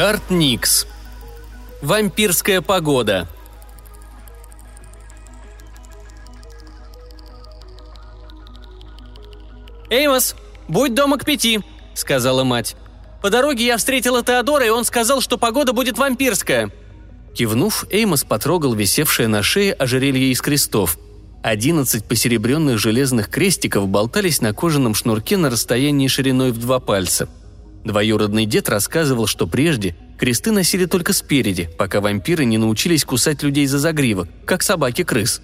Гарт Никс. Вампирская погода. «Эймос, будь дома к пяти», — сказала мать. «По дороге я встретила Теодора, и он сказал, что погода будет вампирская». Кивнув, Эймос потрогал висевшее на шее ожерелье из крестов. Одиннадцать посеребренных железных крестиков болтались на кожаном шнурке на расстоянии шириной в два пальца. Двоюродный дед рассказывал, что прежде кресты носили только спереди, пока вампиры не научились кусать людей за загривок, как собаки-крыс.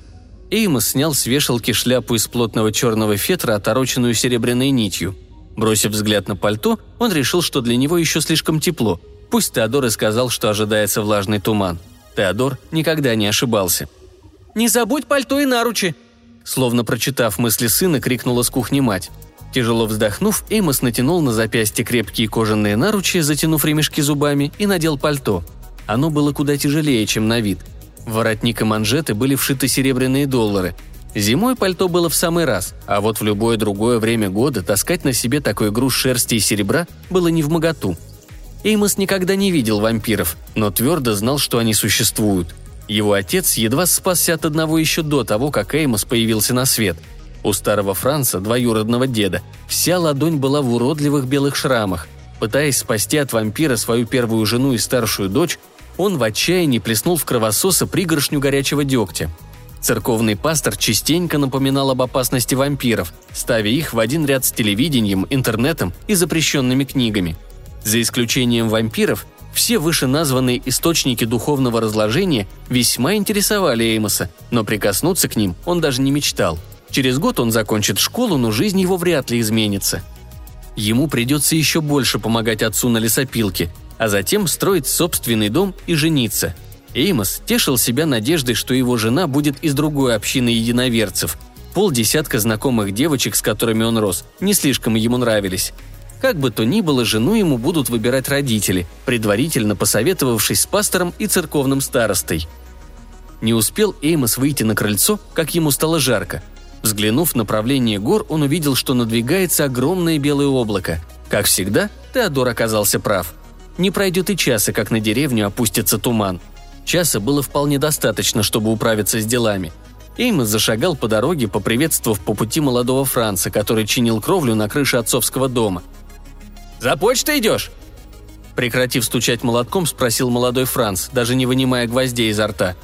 Эймос снял с вешалки шляпу из плотного черного фетра, отороченную серебряной нитью. Бросив взгляд на пальто, он решил, что для него еще слишком тепло. Пусть Теодор и сказал, что ожидается влажный туман. Теодор никогда не ошибался. «Не забудь пальто и наручи!» Словно прочитав мысли сына, крикнула с кухни мать. Тяжело вздохнув, Эймос натянул на запястье крепкие кожаные наручи, затянув ремешки зубами, и надел пальто. Оно было куда тяжелее, чем на вид. В воротник и манжеты были вшиты серебряные доллары. Зимой пальто было в самый раз, а вот в любое другое время года таскать на себе такой груз шерсти и серебра было не в моготу. Эймос никогда не видел вампиров, но твердо знал, что они существуют. Его отец едва спасся от одного еще до того, как Эймос появился на свет – у старого Франца, двоюродного деда, вся ладонь была в уродливых белых шрамах. Пытаясь спасти от вампира свою первую жену и старшую дочь, он в отчаянии плеснул в кровососа пригоршню горячего дегтя. Церковный пастор частенько напоминал об опасности вампиров, ставя их в один ряд с телевидением, интернетом и запрещенными книгами. За исключением вампиров, все вышеназванные источники духовного разложения весьма интересовали Эймоса, но прикоснуться к ним он даже не мечтал – Через год он закончит школу, но жизнь его вряд ли изменится. Ему придется еще больше помогать отцу на лесопилке, а затем строить собственный дом и жениться. Эймос тешил себя надеждой, что его жена будет из другой общины единоверцев. Полдесятка знакомых девочек, с которыми он рос, не слишком ему нравились. Как бы то ни было, жену ему будут выбирать родители, предварительно посоветовавшись с пастором и церковным старостой. Не успел Эймос выйти на крыльцо, как ему стало жарко – Взглянув в направление гор, он увидел, что надвигается огромное белое облако. Как всегда, Теодор оказался прав. Не пройдет и часа, как на деревню опустится туман. Часа было вполне достаточно, чтобы управиться с делами. Эймос зашагал по дороге, поприветствовав по пути молодого Франца, который чинил кровлю на крыше отцовского дома. «За почтой идешь?» Прекратив стучать молотком, спросил молодой Франц, даже не вынимая гвоздей изо рта.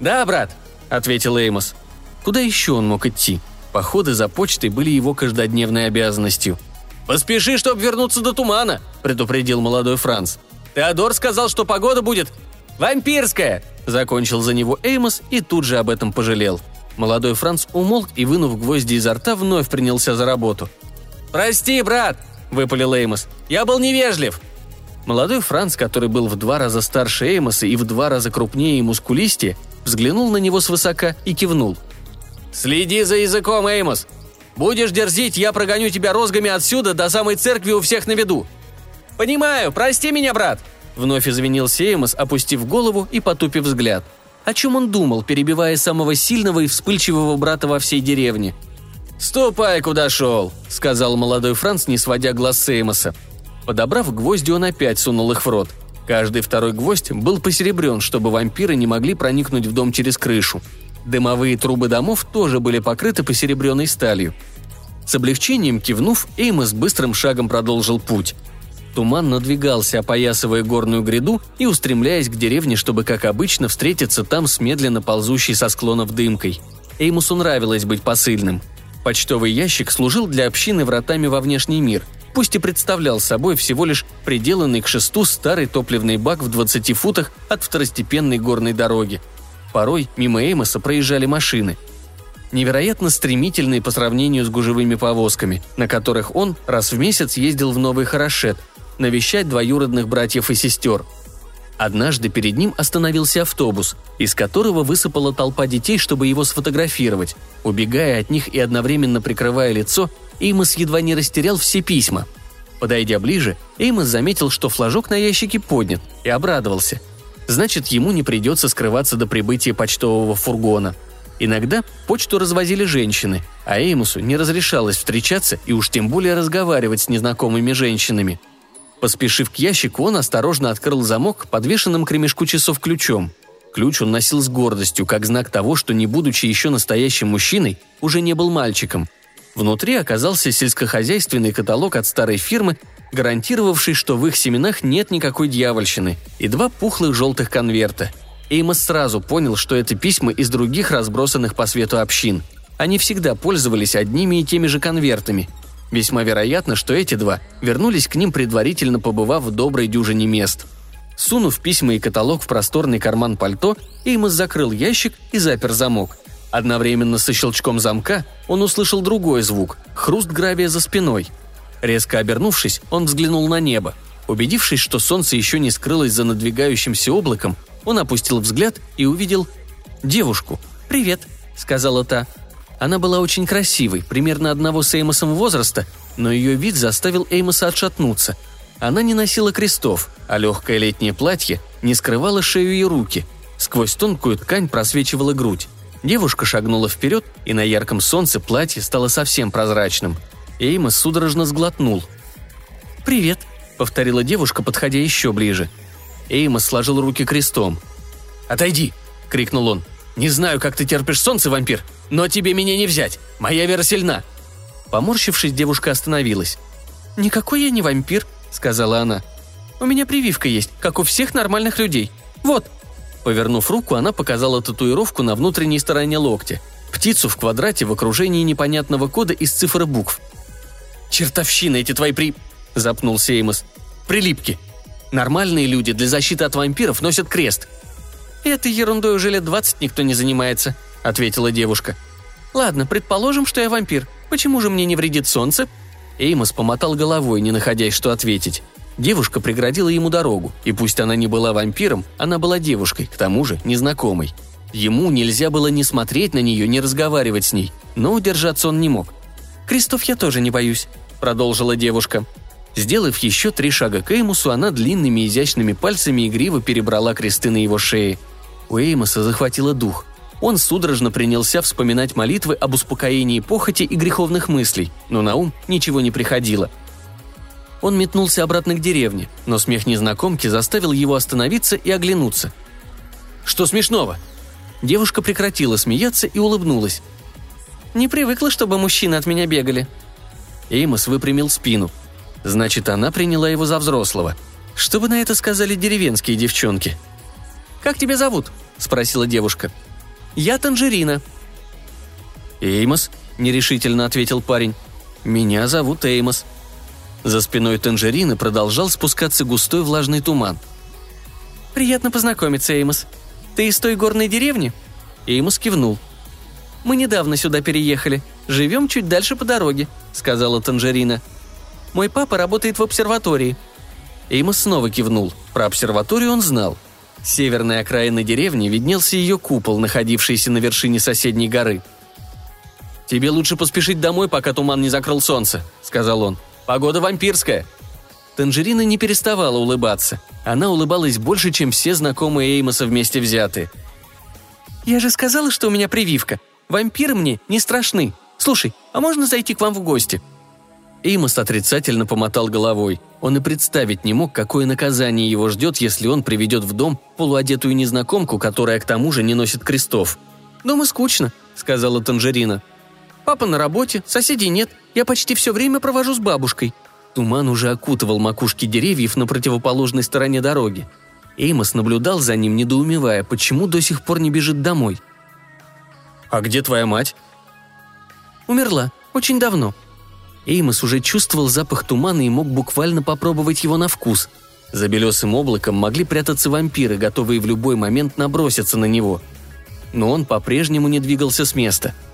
«Да, брат», — ответил Эймос. Куда еще он мог идти? Походы за почтой были его каждодневной обязанностью. «Поспеши, чтобы вернуться до тумана», – предупредил молодой Франц. «Теодор сказал, что погода будет вампирская», – закончил за него Эймос и тут же об этом пожалел. Молодой Франц умолк и, вынув гвозди изо рта, вновь принялся за работу. «Прости, брат!» – выпалил Эймос. «Я был невежлив!» Молодой Франц, который был в два раза старше Эймоса и в два раза крупнее и мускулистее, взглянул на него свысока и кивнул – «Следи за языком, Эймос! Будешь дерзить, я прогоню тебя розгами отсюда до самой церкви у всех на виду!» «Понимаю, прости меня, брат!» Вновь извинился Эймос, опустив голову и потупив взгляд. О чем он думал, перебивая самого сильного и вспыльчивого брата во всей деревне? «Ступай, куда шел!» – сказал молодой Франц, не сводя глаз с Эймоса. Подобрав гвозди, он опять сунул их в рот. Каждый второй гвоздь был посеребрен, чтобы вампиры не могли проникнуть в дом через крышу. Дымовые трубы домов тоже были покрыты посеребренной сталью. С облегчением кивнув, Эймос быстрым шагом продолжил путь. Туман надвигался, опоясывая горную гряду и устремляясь к деревне, чтобы, как обычно, встретиться там с медленно ползущей со склонов дымкой. Эймусу нравилось быть посыльным. Почтовый ящик служил для общины вратами во внешний мир, пусть и представлял собой всего лишь приделанный к шесту старый топливный бак в 20 футах от второстепенной горной дороги – Порой мимо Эймоса проезжали машины. Невероятно стремительные по сравнению с гужевыми повозками, на которых он раз в месяц ездил в Новый Хорошет, навещать двоюродных братьев и сестер. Однажды перед ним остановился автобус, из которого высыпала толпа детей, чтобы его сфотографировать. Убегая от них и одновременно прикрывая лицо, Эймос едва не растерял все письма. Подойдя ближе, Эймос заметил, что флажок на ящике поднят, и обрадовался – значит, ему не придется скрываться до прибытия почтового фургона. Иногда почту развозили женщины, а Эймусу не разрешалось встречаться и уж тем более разговаривать с незнакомыми женщинами. Поспешив к ящику, он осторожно открыл замок, подвешенным к ремешку часов ключом. Ключ он носил с гордостью, как знак того, что, не будучи еще настоящим мужчиной, уже не был мальчиком. Внутри оказался сельскохозяйственный каталог от старой фирмы, гарантировавший, что в их семенах нет никакой дьявольщины, и два пухлых желтых конверта. Эймос сразу понял, что это письма из других разбросанных по свету общин. Они всегда пользовались одними и теми же конвертами. Весьма вероятно, что эти два вернулись к ним, предварительно побывав в доброй дюжине мест. Сунув письма и каталог в просторный карман пальто, Эймос закрыл ящик и запер замок. Одновременно со щелчком замка он услышал другой звук – хруст гравия за спиной. Резко обернувшись, он взглянул на небо. Убедившись, что солнце еще не скрылось за надвигающимся облаком, он опустил взгляд и увидел девушку. «Привет», — сказала та. Она была очень красивой, примерно одного с Эймосом возраста, но ее вид заставил Эймоса отшатнуться. Она не носила крестов, а легкое летнее платье не скрывало шею и руки. Сквозь тонкую ткань просвечивала грудь. Девушка шагнула вперед, и на ярком солнце платье стало совсем прозрачным. Эймос судорожно сглотнул. «Привет», — повторила девушка, подходя еще ближе. Эймос сложил руки крестом. «Отойди!» — крикнул он. «Не знаю, как ты терпишь солнце, вампир, но тебе меня не взять. Моя вера сильна». Поморщившись, девушка остановилась. «Никакой я не вампир», — сказала она. «У меня прививка есть, как у всех нормальных людей. Вот». Повернув руку, она показала татуировку на внутренней стороне локтя. Птицу в квадрате в окружении непонятного кода из цифр и букв. «Чертовщина эти твои при...» – запнулся Эймос. «Прилипки. Нормальные люди для защиты от вампиров носят крест». «Этой ерундой уже лет двадцать никто не занимается», – ответила девушка. «Ладно, предположим, что я вампир. Почему же мне не вредит солнце?» Эймос помотал головой, не находясь, что ответить. Девушка преградила ему дорогу, и пусть она не была вампиром, она была девушкой, к тому же незнакомой. Ему нельзя было ни смотреть на нее, ни разговаривать с ней, но удержаться он не мог. «Крестов я тоже не боюсь», — продолжила девушка. Сделав еще три шага к Эймусу, она длинными изящными пальцами игриво перебрала кресты на его шее. У Эймоса захватило дух. Он судорожно принялся вспоминать молитвы об успокоении похоти и греховных мыслей, но на ум ничего не приходило — он метнулся обратно к деревне, но смех незнакомки заставил его остановиться и оглянуться. «Что смешного?» Девушка прекратила смеяться и улыбнулась. «Не привыкла, чтобы мужчины от меня бегали». Эймос выпрямил спину. Значит, она приняла его за взрослого. Что бы на это сказали деревенские девчонки? «Как тебя зовут?» – спросила девушка. «Я Танжерина». «Эймос», – нерешительно ответил парень. «Меня зовут Эймос», за спиной Танжерины продолжал спускаться густой влажный туман. «Приятно познакомиться, Эймос. Ты из той горной деревни?» Эймос кивнул. «Мы недавно сюда переехали. Живем чуть дальше по дороге», — сказала Танжерина. «Мой папа работает в обсерватории». Эймос снова кивнул. Про обсерваторию он знал. С северной окраины деревни виднелся ее купол, находившийся на вершине соседней горы. «Тебе лучше поспешить домой, пока туман не закрыл солнце», — сказал он. Погода вампирская!» Танжерина не переставала улыбаться. Она улыбалась больше, чем все знакомые Эймоса вместе взятые. «Я же сказала, что у меня прививка. Вампиры мне не страшны. Слушай, а можно зайти к вам в гости?» Эймос отрицательно помотал головой. Он и представить не мог, какое наказание его ждет, если он приведет в дом полуодетую незнакомку, которая к тому же не носит крестов. «Дома скучно», — сказала Танжерина. Папа на работе, соседей нет, я почти все время провожу с бабушкой». Туман уже окутывал макушки деревьев на противоположной стороне дороги. Эймос наблюдал за ним, недоумевая, почему до сих пор не бежит домой. «А где твоя мать?» «Умерла. Очень давно». Эймос уже чувствовал запах тумана и мог буквально попробовать его на вкус. За белесым облаком могли прятаться вампиры, готовые в любой момент наброситься на него. Но он по-прежнему не двигался с места –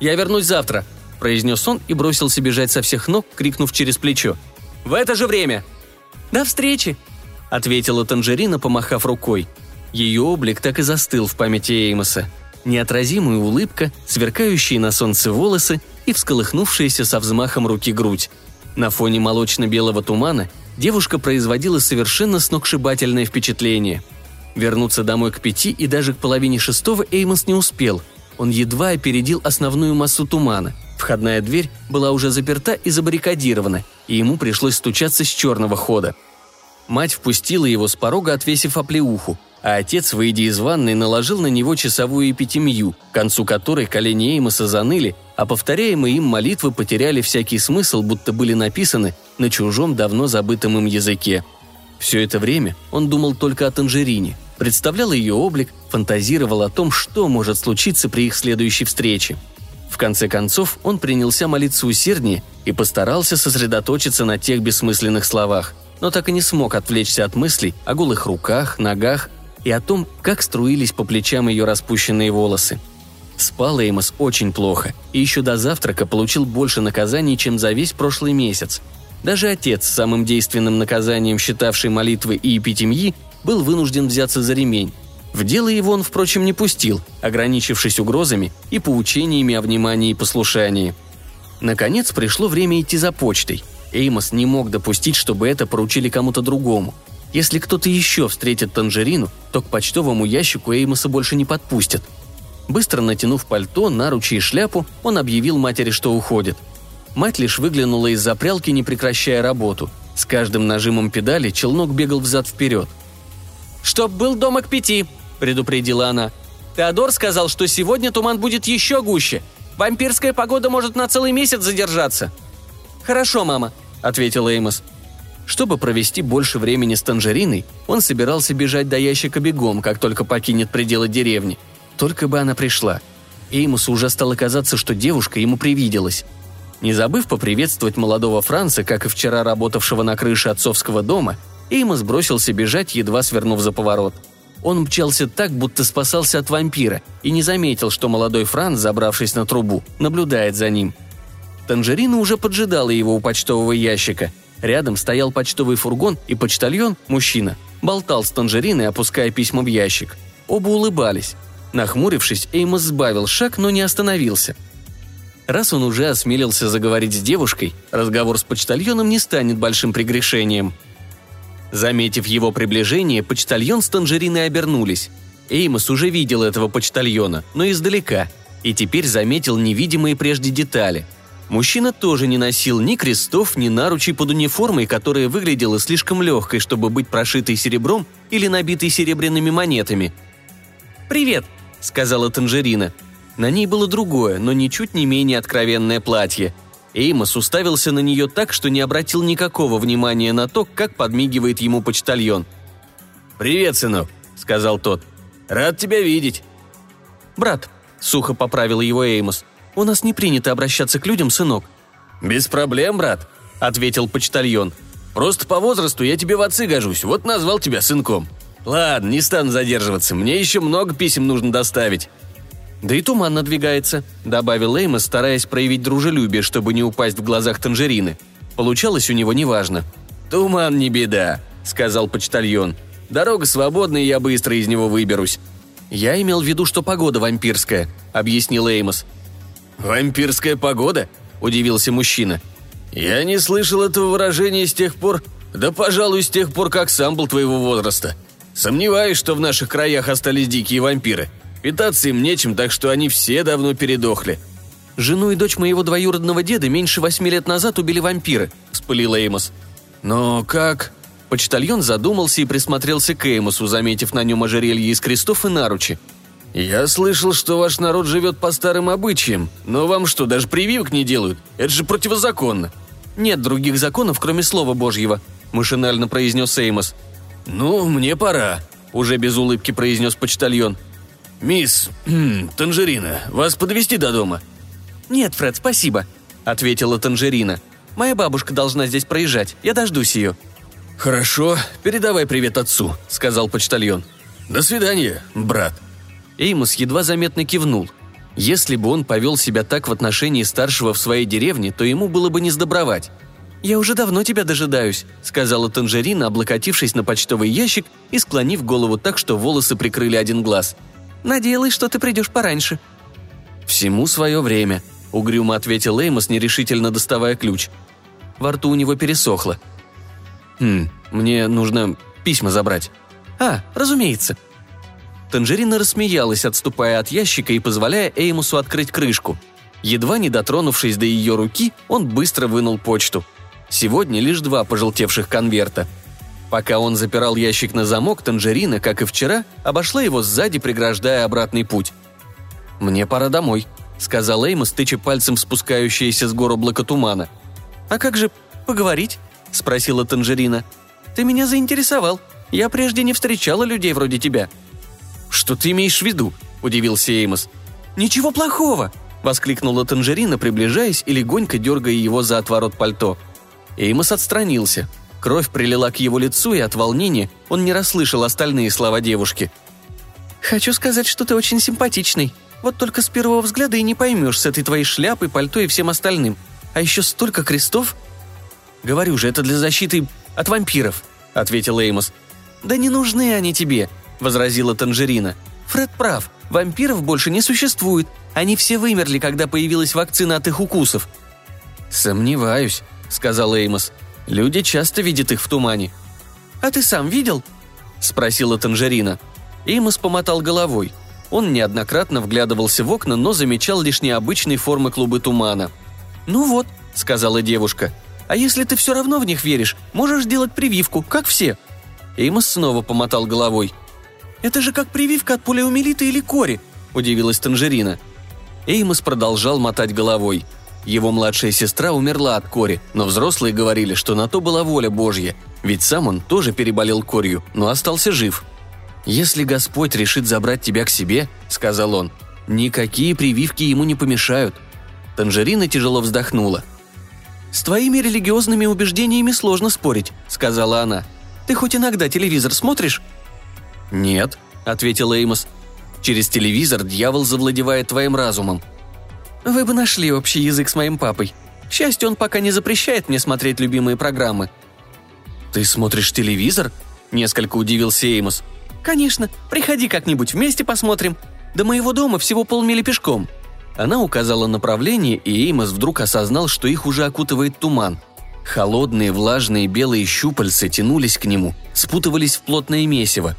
«Я вернусь завтра», – произнес он и бросился бежать со всех ног, крикнув через плечо. «В это же время!» «До встречи!» – ответила Танжерина, помахав рукой. Ее облик так и застыл в памяти Эймоса. Неотразимая улыбка, сверкающие на солнце волосы и всколыхнувшаяся со взмахом руки грудь. На фоне молочно-белого тумана девушка производила совершенно сногсшибательное впечатление. Вернуться домой к пяти и даже к половине шестого Эймос не успел – он едва опередил основную массу тумана. Входная дверь была уже заперта и забаррикадирована, и ему пришлось стучаться с черного хода. Мать впустила его с порога, отвесив оплеуху, а отец, выйдя из ванной, наложил на него часовую эпитемию, к концу которой колени Эймоса заныли, а повторяемые им молитвы потеряли всякий смысл, будто были написаны на чужом, давно забытом им языке. Все это время он думал только о Танжерине, представлял ее облик, фантазировал о том, что может случиться при их следующей встрече – в конце концов, он принялся молиться усерднее и постарался сосредоточиться на тех бессмысленных словах, но так и не смог отвлечься от мыслей о голых руках, ногах и о том, как струились по плечам ее распущенные волосы. Спал Эймос очень плохо и еще до завтрака получил больше наказаний, чем за весь прошлый месяц. Даже отец, самым действенным наказанием считавший молитвы и эпитемьи, был вынужден взяться за ремень, в дело его он, впрочем, не пустил, ограничившись угрозами и поучениями о внимании и послушании. Наконец пришло время идти за почтой. Эймос не мог допустить, чтобы это поручили кому-то другому. Если кто-то еще встретит Танжерину, то к почтовому ящику Эймоса больше не подпустят. Быстро натянув пальто, наручи и шляпу, он объявил матери, что уходит. Мать лишь выглянула из-за прялки, не прекращая работу. С каждым нажимом педали челнок бегал взад-вперед. «Чтоб был дома к пяти», – предупредила она. «Теодор сказал, что сегодня туман будет еще гуще. Вампирская погода может на целый месяц задержаться». «Хорошо, мама», – ответил Эймос. Чтобы провести больше времени с Танжериной, он собирался бежать до ящика бегом, как только покинет пределы деревни. Только бы она пришла. Эймусу уже стало казаться, что девушка ему привиделась. Не забыв поприветствовать молодого Франца, как и вчера работавшего на крыше отцовского дома, Эймос бросился бежать, едва свернув за поворот – он мчался так, будто спасался от вампира, и не заметил, что молодой Франц, забравшись на трубу, наблюдает за ним. Танжерина уже поджидала его у почтового ящика. Рядом стоял почтовый фургон, и почтальон, мужчина, болтал с Танжериной, опуская письма в ящик. Оба улыбались. Нахмурившись, Эймос сбавил шаг, но не остановился. Раз он уже осмелился заговорить с девушкой, разговор с почтальоном не станет большим прегрешением – Заметив его приближение, почтальон с танжериной обернулись. Эймос уже видел этого почтальона, но издалека, и теперь заметил невидимые прежде детали. Мужчина тоже не носил ни крестов, ни наручей под униформой, которая выглядела слишком легкой, чтобы быть прошитой серебром или набитой серебряными монетами. «Привет», — сказала Танжерина. На ней было другое, но ничуть не менее откровенное платье — Эймос уставился на нее так, что не обратил никакого внимания на то, как подмигивает ему почтальон. «Привет, сынок», — сказал тот. «Рад тебя видеть». «Брат», — сухо поправил его Эймос, — «у нас не принято обращаться к людям, сынок». «Без проблем, брат», — ответил почтальон. «Просто по возрасту я тебе в отцы гожусь, вот назвал тебя сынком. Ладно, не стану задерживаться, мне еще много писем нужно доставить. «Да и туман надвигается», — добавил Эймос, стараясь проявить дружелюбие, чтобы не упасть в глазах Танжерины. Получалось у него неважно. «Туман не беда», — сказал почтальон. «Дорога свободная, я быстро из него выберусь». «Я имел в виду, что погода вампирская», — объяснил Эймос. «Вампирская погода?» – удивился мужчина. «Я не слышал этого выражения с тех пор, да, пожалуй, с тех пор, как сам был твоего возраста. Сомневаюсь, что в наших краях остались дикие вампиры. Питаться им нечем, так что они все давно передохли». «Жену и дочь моего двоюродного деда меньше восьми лет назад убили вампиры», – вспылил Эймос. «Но как?» Почтальон задумался и присмотрелся к Эймосу, заметив на нем ожерелье из крестов и наручи. «Я слышал, что ваш народ живет по старым обычаям, но вам что, даже прививок не делают? Это же противозаконно!» «Нет других законов, кроме Слова Божьего», – машинально произнес Эймос. «Ну, мне пора», – уже без улыбки произнес почтальон. «Мисс Танжерина, вас подвести до дома?» «Нет, Фред, спасибо», — ответила Танжерина. «Моя бабушка должна здесь проезжать, я дождусь ее». «Хорошо, передавай привет отцу», — сказал почтальон. «До свидания, брат». Эймос едва заметно кивнул. Если бы он повел себя так в отношении старшего в своей деревне, то ему было бы не сдобровать. «Я уже давно тебя дожидаюсь», — сказала Танжерина, облокотившись на почтовый ящик и склонив голову так, что волосы прикрыли один глаз — Надеялась, что ты придешь пораньше». «Всему свое время», — угрюмо ответил Эймос, нерешительно доставая ключ. Во рту у него пересохло. «Хм, мне нужно письма забрать». «А, разумеется». Танжерина рассмеялась, отступая от ящика и позволяя Эймусу открыть крышку. Едва не дотронувшись до ее руки, он быстро вынул почту. Сегодня лишь два пожелтевших конверта. Пока он запирал ящик на замок, Танжерина, как и вчера, обошла его сзади, преграждая обратный путь. «Мне пора домой», — сказал Эймос, тыча пальцем в с гор облако тумана. «А как же поговорить?» — спросила Танжерина. «Ты меня заинтересовал. Я прежде не встречала людей вроде тебя». «Что ты имеешь в виду?» – удивился Эймос. «Ничего плохого!» – воскликнула Танжерина, приближаясь и легонько дергая его за отворот пальто. Эймос отстранился. Кровь прилила к его лицу, и от волнения он не расслышал остальные слова девушки. «Хочу сказать, что ты очень симпатичный. Вот только с первого взгляда и не поймешь с этой твоей шляпой, пальто и всем остальным. А еще столько крестов!» «Говорю же, это для защиты от вампиров», — ответил Эймос. «Да не нужны они тебе», — возразила Танжерина. «Фред прав. Вампиров больше не существует. Они все вымерли, когда появилась вакцина от их укусов». «Сомневаюсь», — сказал Эймос. «Люди часто видят их в тумане». «А ты сам видел?» — спросила Танжерина. Эймос помотал головой. Он неоднократно вглядывался в окна, но замечал лишь необычной формы клубы тумана. «Ну вот», — сказала девушка. «А если ты все равно в них веришь, можешь делать прививку, как все». Эймос снова помотал головой. «Это же как прививка от полиомиелита или кори», – удивилась Танжерина. Эймос продолжал мотать головой. Его младшая сестра умерла от кори, но взрослые говорили, что на то была воля Божья, ведь сам он тоже переболел корью, но остался жив. «Если Господь решит забрать тебя к себе», – сказал он, – «никакие прививки ему не помешают». Танжерина тяжело вздохнула. «С твоими религиозными убеждениями сложно спорить», – сказала она – ты хоть иногда телевизор смотришь?» «Нет», — ответил Эймос. «Через телевизор дьявол завладевает твоим разумом». «Вы бы нашли общий язык с моим папой. К счастью, он пока не запрещает мне смотреть любимые программы». «Ты смотришь телевизор?» – несколько удивился Эймос. «Конечно. Приходи как-нибудь, вместе посмотрим. До моего дома всего полмили пешком». Она указала направление, и Эймос вдруг осознал, что их уже окутывает туман. Холодные, влажные белые щупальца тянулись к нему, спутывались в плотное месиво.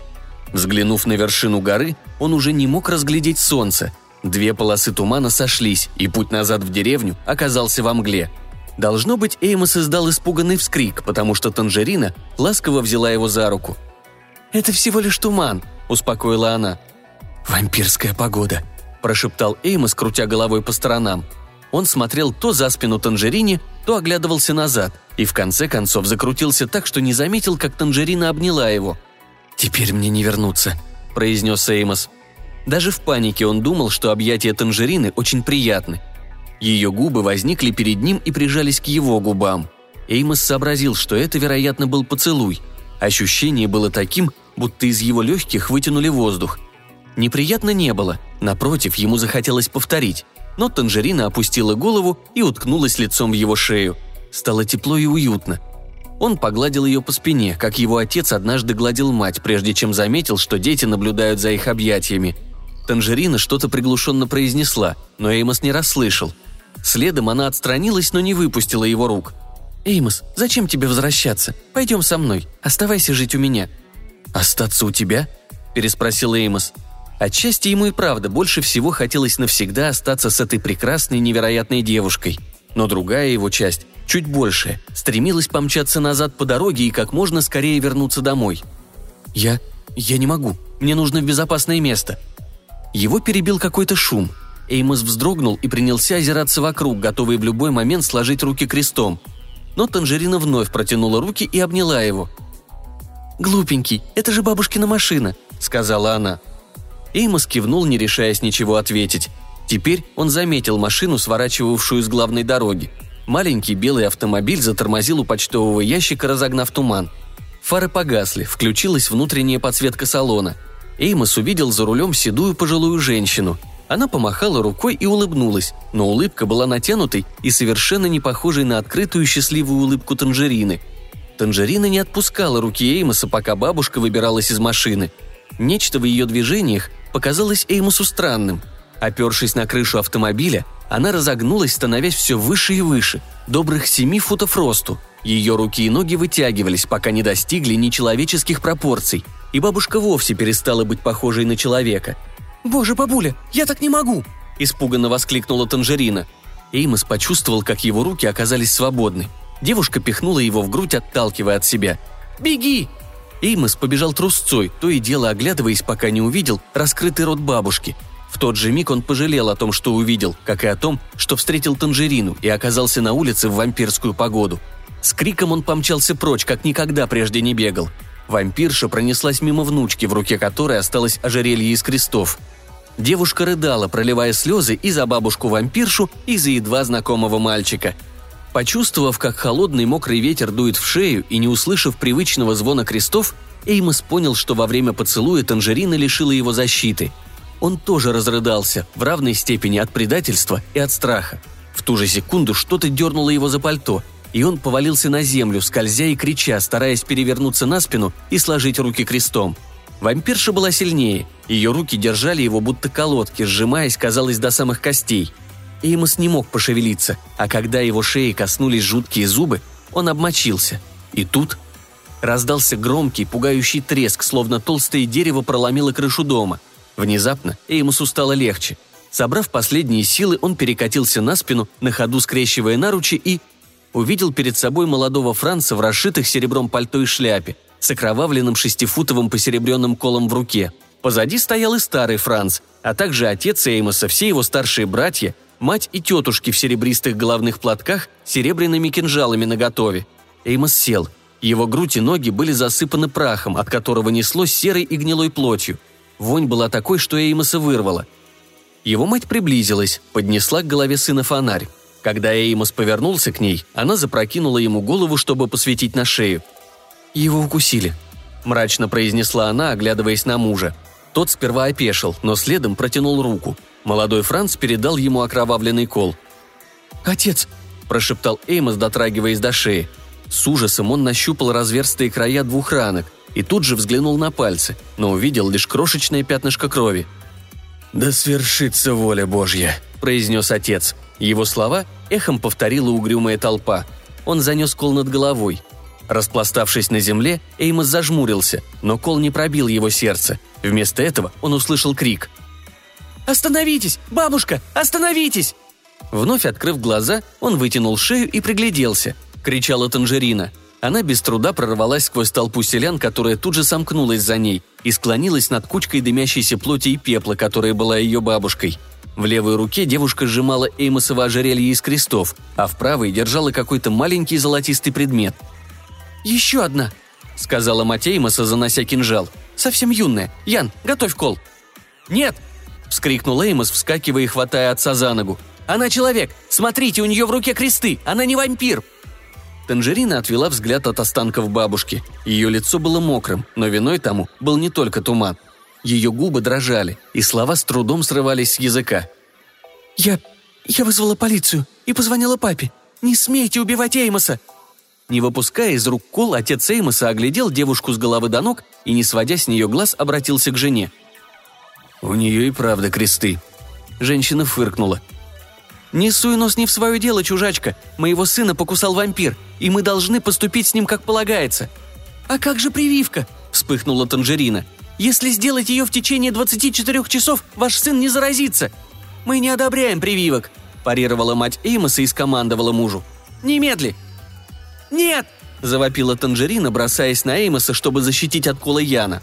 Взглянув на вершину горы, он уже не мог разглядеть солнце. Две полосы тумана сошлись, и путь назад в деревню оказался во мгле. Должно быть, Эймос издал испуганный вскрик, потому что Танжерина ласково взяла его за руку. «Это всего лишь туман», – успокоила она. «Вампирская погода», – прошептал Эймос, крутя головой по сторонам. Он смотрел то за спину Танжерине, то оглядывался назад и в конце концов закрутился так, что не заметил, как Танжерина обняла его. «Теперь мне не вернуться», – произнес Эймос. Даже в панике он думал, что объятия Танжерины очень приятны. Ее губы возникли перед ним и прижались к его губам. Эймос сообразил, что это, вероятно, был поцелуй. Ощущение было таким, будто из его легких вытянули воздух. Неприятно не было, напротив, ему захотелось повторить но Танжерина опустила голову и уткнулась лицом в его шею. Стало тепло и уютно. Он погладил ее по спине, как его отец однажды гладил мать, прежде чем заметил, что дети наблюдают за их объятиями. Танжерина что-то приглушенно произнесла, но Эймос не расслышал. Следом она отстранилась, но не выпустила его рук. «Эймос, зачем тебе возвращаться? Пойдем со мной. Оставайся жить у меня». «Остаться у тебя?» – переспросил Эймос. Отчасти ему и правда больше всего хотелось навсегда остаться с этой прекрасной невероятной девушкой. Но другая его часть, чуть большая, стремилась помчаться назад по дороге и как можно скорее вернуться домой. «Я... я не могу. Мне нужно в безопасное место». Его перебил какой-то шум. Эймос вздрогнул и принялся озираться вокруг, готовый в любой момент сложить руки крестом. Но Танжерина вновь протянула руки и обняла его. «Глупенький, это же бабушкина машина», — сказала она. Эймос кивнул, не решаясь ничего ответить. Теперь он заметил машину, сворачивавшую с главной дороги. Маленький белый автомобиль затормозил у почтового ящика, разогнав туман. Фары погасли, включилась внутренняя подсветка салона. Эймос увидел за рулем седую пожилую женщину. Она помахала рукой и улыбнулась, но улыбка была натянутой и совершенно не похожей на открытую счастливую улыбку Танжерины. Танжерина не отпускала руки Эймоса, пока бабушка выбиралась из машины. Нечто в ее движениях показалось Эймусу странным. Опершись на крышу автомобиля, она разогнулась, становясь все выше и выше, добрых семи футов росту. Ее руки и ноги вытягивались, пока не достигли нечеловеческих пропорций, и бабушка вовсе перестала быть похожей на человека. «Боже, бабуля, я так не могу!» – испуганно воскликнула Танжерина. Эймос почувствовал, как его руки оказались свободны. Девушка пихнула его в грудь, отталкивая от себя. «Беги!» Эймос побежал трусцой, то и дело оглядываясь, пока не увидел раскрытый рот бабушки. В тот же миг он пожалел о том, что увидел, как и о том, что встретил Танжерину и оказался на улице в вампирскую погоду. С криком он помчался прочь, как никогда прежде не бегал. Вампирша пронеслась мимо внучки, в руке которой осталось ожерелье из крестов. Девушка рыдала, проливая слезы и за бабушку-вампиршу, и за едва знакомого мальчика. Почувствовав, как холодный мокрый ветер дует в шею и не услышав привычного звона крестов, Эймос понял, что во время поцелуя Танжерина лишила его защиты. Он тоже разрыдался, в равной степени от предательства и от страха. В ту же секунду что-то дернуло его за пальто, и он повалился на землю, скользя и крича, стараясь перевернуться на спину и сложить руки крестом – Вампирша была сильнее. Ее руки держали его будто колодки, сжимаясь, казалось, до самых костей. Эймос не мог пошевелиться, а когда его шеи коснулись жуткие зубы, он обмочился. И тут раздался громкий, пугающий треск, словно толстое дерево проломило крышу дома. Внезапно Эймосу стало легче. Собрав последние силы, он перекатился на спину, на ходу скрещивая наручи и... увидел перед собой молодого Франца в расшитых серебром пальто и шляпе – с окровавленным шестифутовым посеребренным колом в руке. Позади стоял и старый Франц, а также отец Эймоса, все его старшие братья, мать и тетушки в серебристых головных платках с серебряными кинжалами наготове. Эймос сел. Его грудь и ноги были засыпаны прахом, от которого несло серой и гнилой плотью. Вонь была такой, что Эймоса вырвала. Его мать приблизилась, поднесла к голове сына фонарь. Когда Эймос повернулся к ней, она запрокинула ему голову, чтобы посветить на шею – «Его укусили», – мрачно произнесла она, оглядываясь на мужа. Тот сперва опешил, но следом протянул руку. Молодой Франц передал ему окровавленный кол. «Отец!» – прошептал Эймос, дотрагиваясь до шеи. С ужасом он нащупал разверстые края двух ранок и тут же взглянул на пальцы, но увидел лишь крошечное пятнышко крови. «Да свершится воля Божья», – произнес отец. Его слова эхом повторила угрюмая толпа. Он занес кол над головой. Распластавшись на земле, Эймос зажмурился, но кол не пробил его сердце. Вместо этого он услышал крик. «Остановитесь! Бабушка! Остановитесь!» Вновь открыв глаза, он вытянул шею и пригляделся. Кричала Танжерина. Она без труда прорвалась сквозь толпу селян, которая тут же сомкнулась за ней, и склонилась над кучкой дымящейся плоти и пепла, которая была ее бабушкой. В левой руке девушка сжимала Эймосово ожерелье из крестов, а в правой держала какой-то маленький золотистый предмет – «Еще одна!» — сказала Матеймоса, занося кинжал. «Совсем юная. Ян, готовь кол!» «Нет!» — вскрикнул Эймос, вскакивая и хватая отца за ногу. «Она человек! Смотрите, у нее в руке кресты! Она не вампир!» Танжерина отвела взгляд от останков бабушки. Ее лицо было мокрым, но виной тому был не только туман. Ее губы дрожали, и слова с трудом срывались с языка. «Я... я вызвала полицию и позвонила папе. Не смейте убивать Эймоса! Не выпуская из рук кол, отец Эймоса оглядел девушку с головы до ног и, не сводя с нее глаз, обратился к жене. «У нее и правда кресты». Женщина фыркнула. «Не суй нос не в свое дело, чужачка. Моего сына покусал вампир, и мы должны поступить с ним как полагается». «А как же прививка?» – вспыхнула Танжерина. «Если сделать ее в течение 24 часов, ваш сын не заразится». «Мы не одобряем прививок», – парировала мать Эймоса и скомандовала мужу. «Немедли! «Нет!» – завопила Танжерина, бросаясь на Эймоса, чтобы защитить от кола Яна.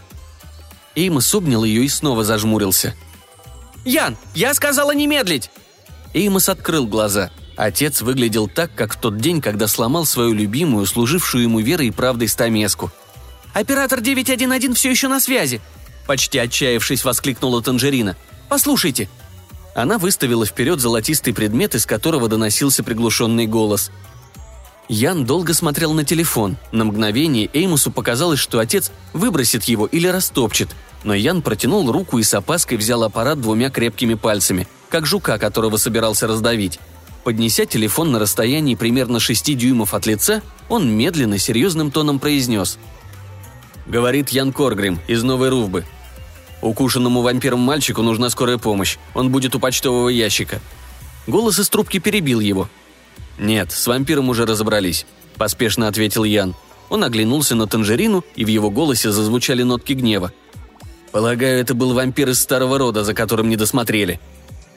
Эймос обнял ее и снова зажмурился. «Ян, я сказала не медлить!» Эймос открыл глаза. Отец выглядел так, как в тот день, когда сломал свою любимую, служившую ему верой и правдой стамеску. «Оператор 911 все еще на связи!» Почти отчаявшись, воскликнула Танжерина. «Послушайте!» Она выставила вперед золотистый предмет, из которого доносился приглушенный голос – Ян долго смотрел на телефон. На мгновение Эймусу показалось, что отец выбросит его или растопчет. Но Ян протянул руку и с опаской взял аппарат двумя крепкими пальцами, как жука, которого собирался раздавить. Поднеся телефон на расстоянии примерно 6 дюймов от лица, он медленно, серьезным тоном произнес. «Говорит Ян Коргрим из Новой Рувбы. Укушенному вампиром мальчику нужна скорая помощь. Он будет у почтового ящика». Голос из трубки перебил его – «Нет, с вампиром уже разобрались», – поспешно ответил Ян. Он оглянулся на Танжерину, и в его голосе зазвучали нотки гнева. «Полагаю, это был вампир из старого рода, за которым не досмотрели».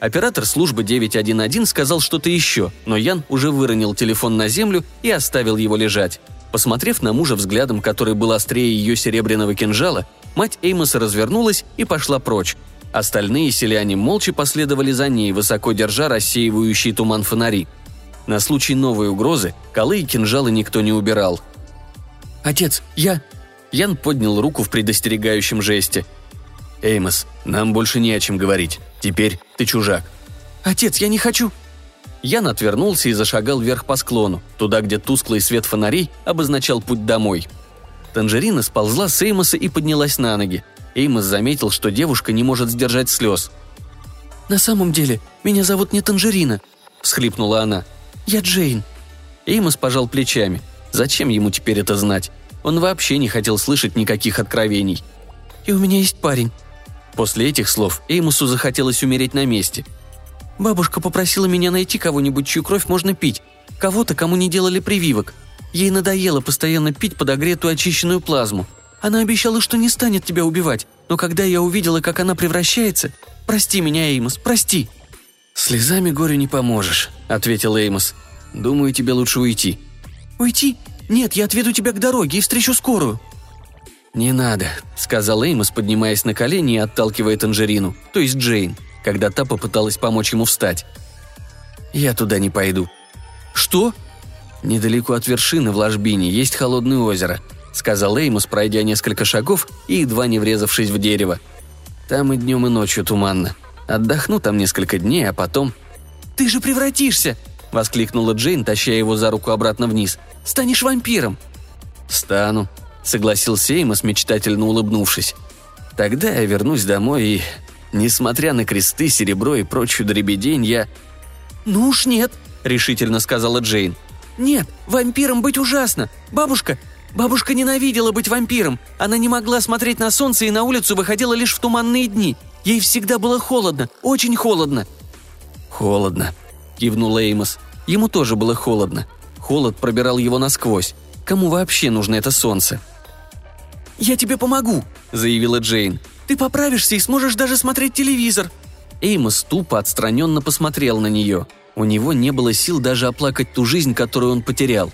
Оператор службы 911 сказал что-то еще, но Ян уже выронил телефон на землю и оставил его лежать. Посмотрев на мужа взглядом, который был острее ее серебряного кинжала, мать Эймоса развернулась и пошла прочь. Остальные селяне молча последовали за ней, высоко держа рассеивающий туман фонари. На случай новой угрозы колы и кинжалы никто не убирал. «Отец, я...» Ян поднял руку в предостерегающем жесте. «Эймос, нам больше не о чем говорить. Теперь ты чужак». «Отец, я не хочу...» Ян отвернулся и зашагал вверх по склону, туда, где тусклый свет фонарей обозначал путь домой. Танжерина сползла с Эймоса и поднялась на ноги. Эймос заметил, что девушка не может сдержать слез. «На самом деле, меня зовут не Танжерина», – всхлипнула она. «Я Джейн». Эймос пожал плечами. Зачем ему теперь это знать? Он вообще не хотел слышать никаких откровений. «И у меня есть парень». После этих слов Эймусу захотелось умереть на месте – Бабушка попросила меня найти кого-нибудь, чью кровь можно пить. Кого-то, кому не делали прививок. Ей надоело постоянно пить подогретую очищенную плазму. Она обещала, что не станет тебя убивать, но когда я увидела, как она превращается... Прости меня, Эймос, прости!» «Слезами горю не поможешь», — ответил Эймос. «Думаю, тебе лучше уйти». «Уйти? Нет, я отведу тебя к дороге и встречу скорую». «Не надо», — сказал Эймос, поднимаясь на колени и отталкивая Танжерину, то есть Джейн когда та попыталась помочь ему встать. «Я туда не пойду». «Что?» «Недалеко от вершины в ложбине есть холодное озеро», — сказал Эймус, пройдя несколько шагов и едва не врезавшись в дерево. «Там и днем, и ночью туманно. Отдохну там несколько дней, а потом...» «Ты же превратишься!» — воскликнула Джейн, таща его за руку обратно вниз. «Станешь вампиром!» «Стану», — согласился Эймос, мечтательно улыбнувшись. «Тогда я вернусь домой и Несмотря на кресты, серебро и прочую дребедень, я... «Ну уж нет», — решительно сказала Джейн. «Нет, вампиром быть ужасно. Бабушка... Бабушка ненавидела быть вампиром. Она не могла смотреть на солнце и на улицу выходила лишь в туманные дни. Ей всегда было холодно, очень холодно». «Холодно», — кивнул Эймос. Ему тоже было холодно. Холод пробирал его насквозь. Кому вообще нужно это солнце? «Я тебе помогу», — заявила Джейн. Ты поправишься и сможешь даже смотреть телевизор». Эймос тупо отстраненно посмотрел на нее. У него не было сил даже оплакать ту жизнь, которую он потерял.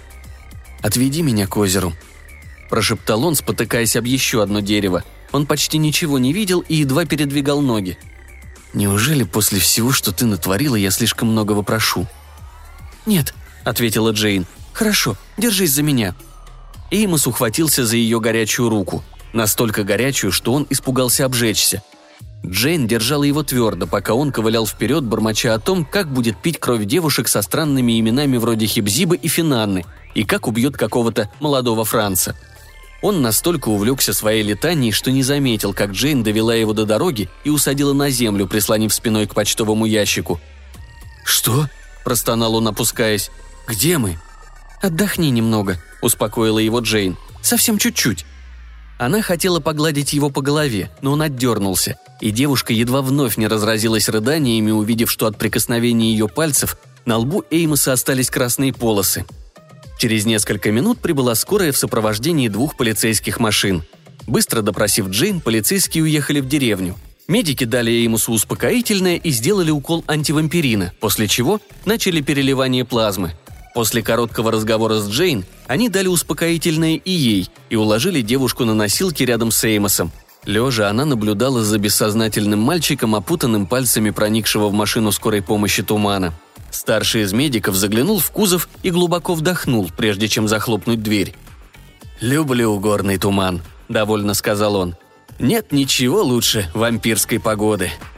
«Отведи меня к озеру», – прошептал он, спотыкаясь об еще одно дерево. Он почти ничего не видел и едва передвигал ноги. «Неужели после всего, что ты натворила, я слишком многого прошу?» «Нет», – ответила Джейн. «Хорошо, держись за меня». Эймос ухватился за ее горячую руку – настолько горячую, что он испугался обжечься. Джейн держала его твердо, пока он ковылял вперед, бормоча о том, как будет пить кровь девушек со странными именами вроде Хибзибы и Финанны, и как убьет какого-то молодого Франца. Он настолько увлекся своей летанией, что не заметил, как Джейн довела его до дороги и усадила на землю, прислонив спиной к почтовому ящику. «Что?» – простонал он, опускаясь. «Где мы?» «Отдохни немного», – успокоила его Джейн. «Совсем чуть-чуть». Она хотела погладить его по голове, но он отдернулся, и девушка едва вновь не разразилась рыданиями, увидев, что от прикосновения ее пальцев на лбу Эймоса остались красные полосы. Через несколько минут прибыла скорая в сопровождении двух полицейских машин. Быстро допросив Джейн, полицейские уехали в деревню. Медики дали Эймусу успокоительное и сделали укол антивампирина, после чего начали переливание плазмы – После короткого разговора с Джейн они дали успокоительное и ей и уложили девушку на носилки рядом с Эймосом. Лежа она наблюдала за бессознательным мальчиком, опутанным пальцами проникшего в машину скорой помощи тумана. Старший из медиков заглянул в кузов и глубоко вдохнул, прежде чем захлопнуть дверь. «Люблю горный туман», — довольно сказал он. «Нет ничего лучше вампирской погоды», —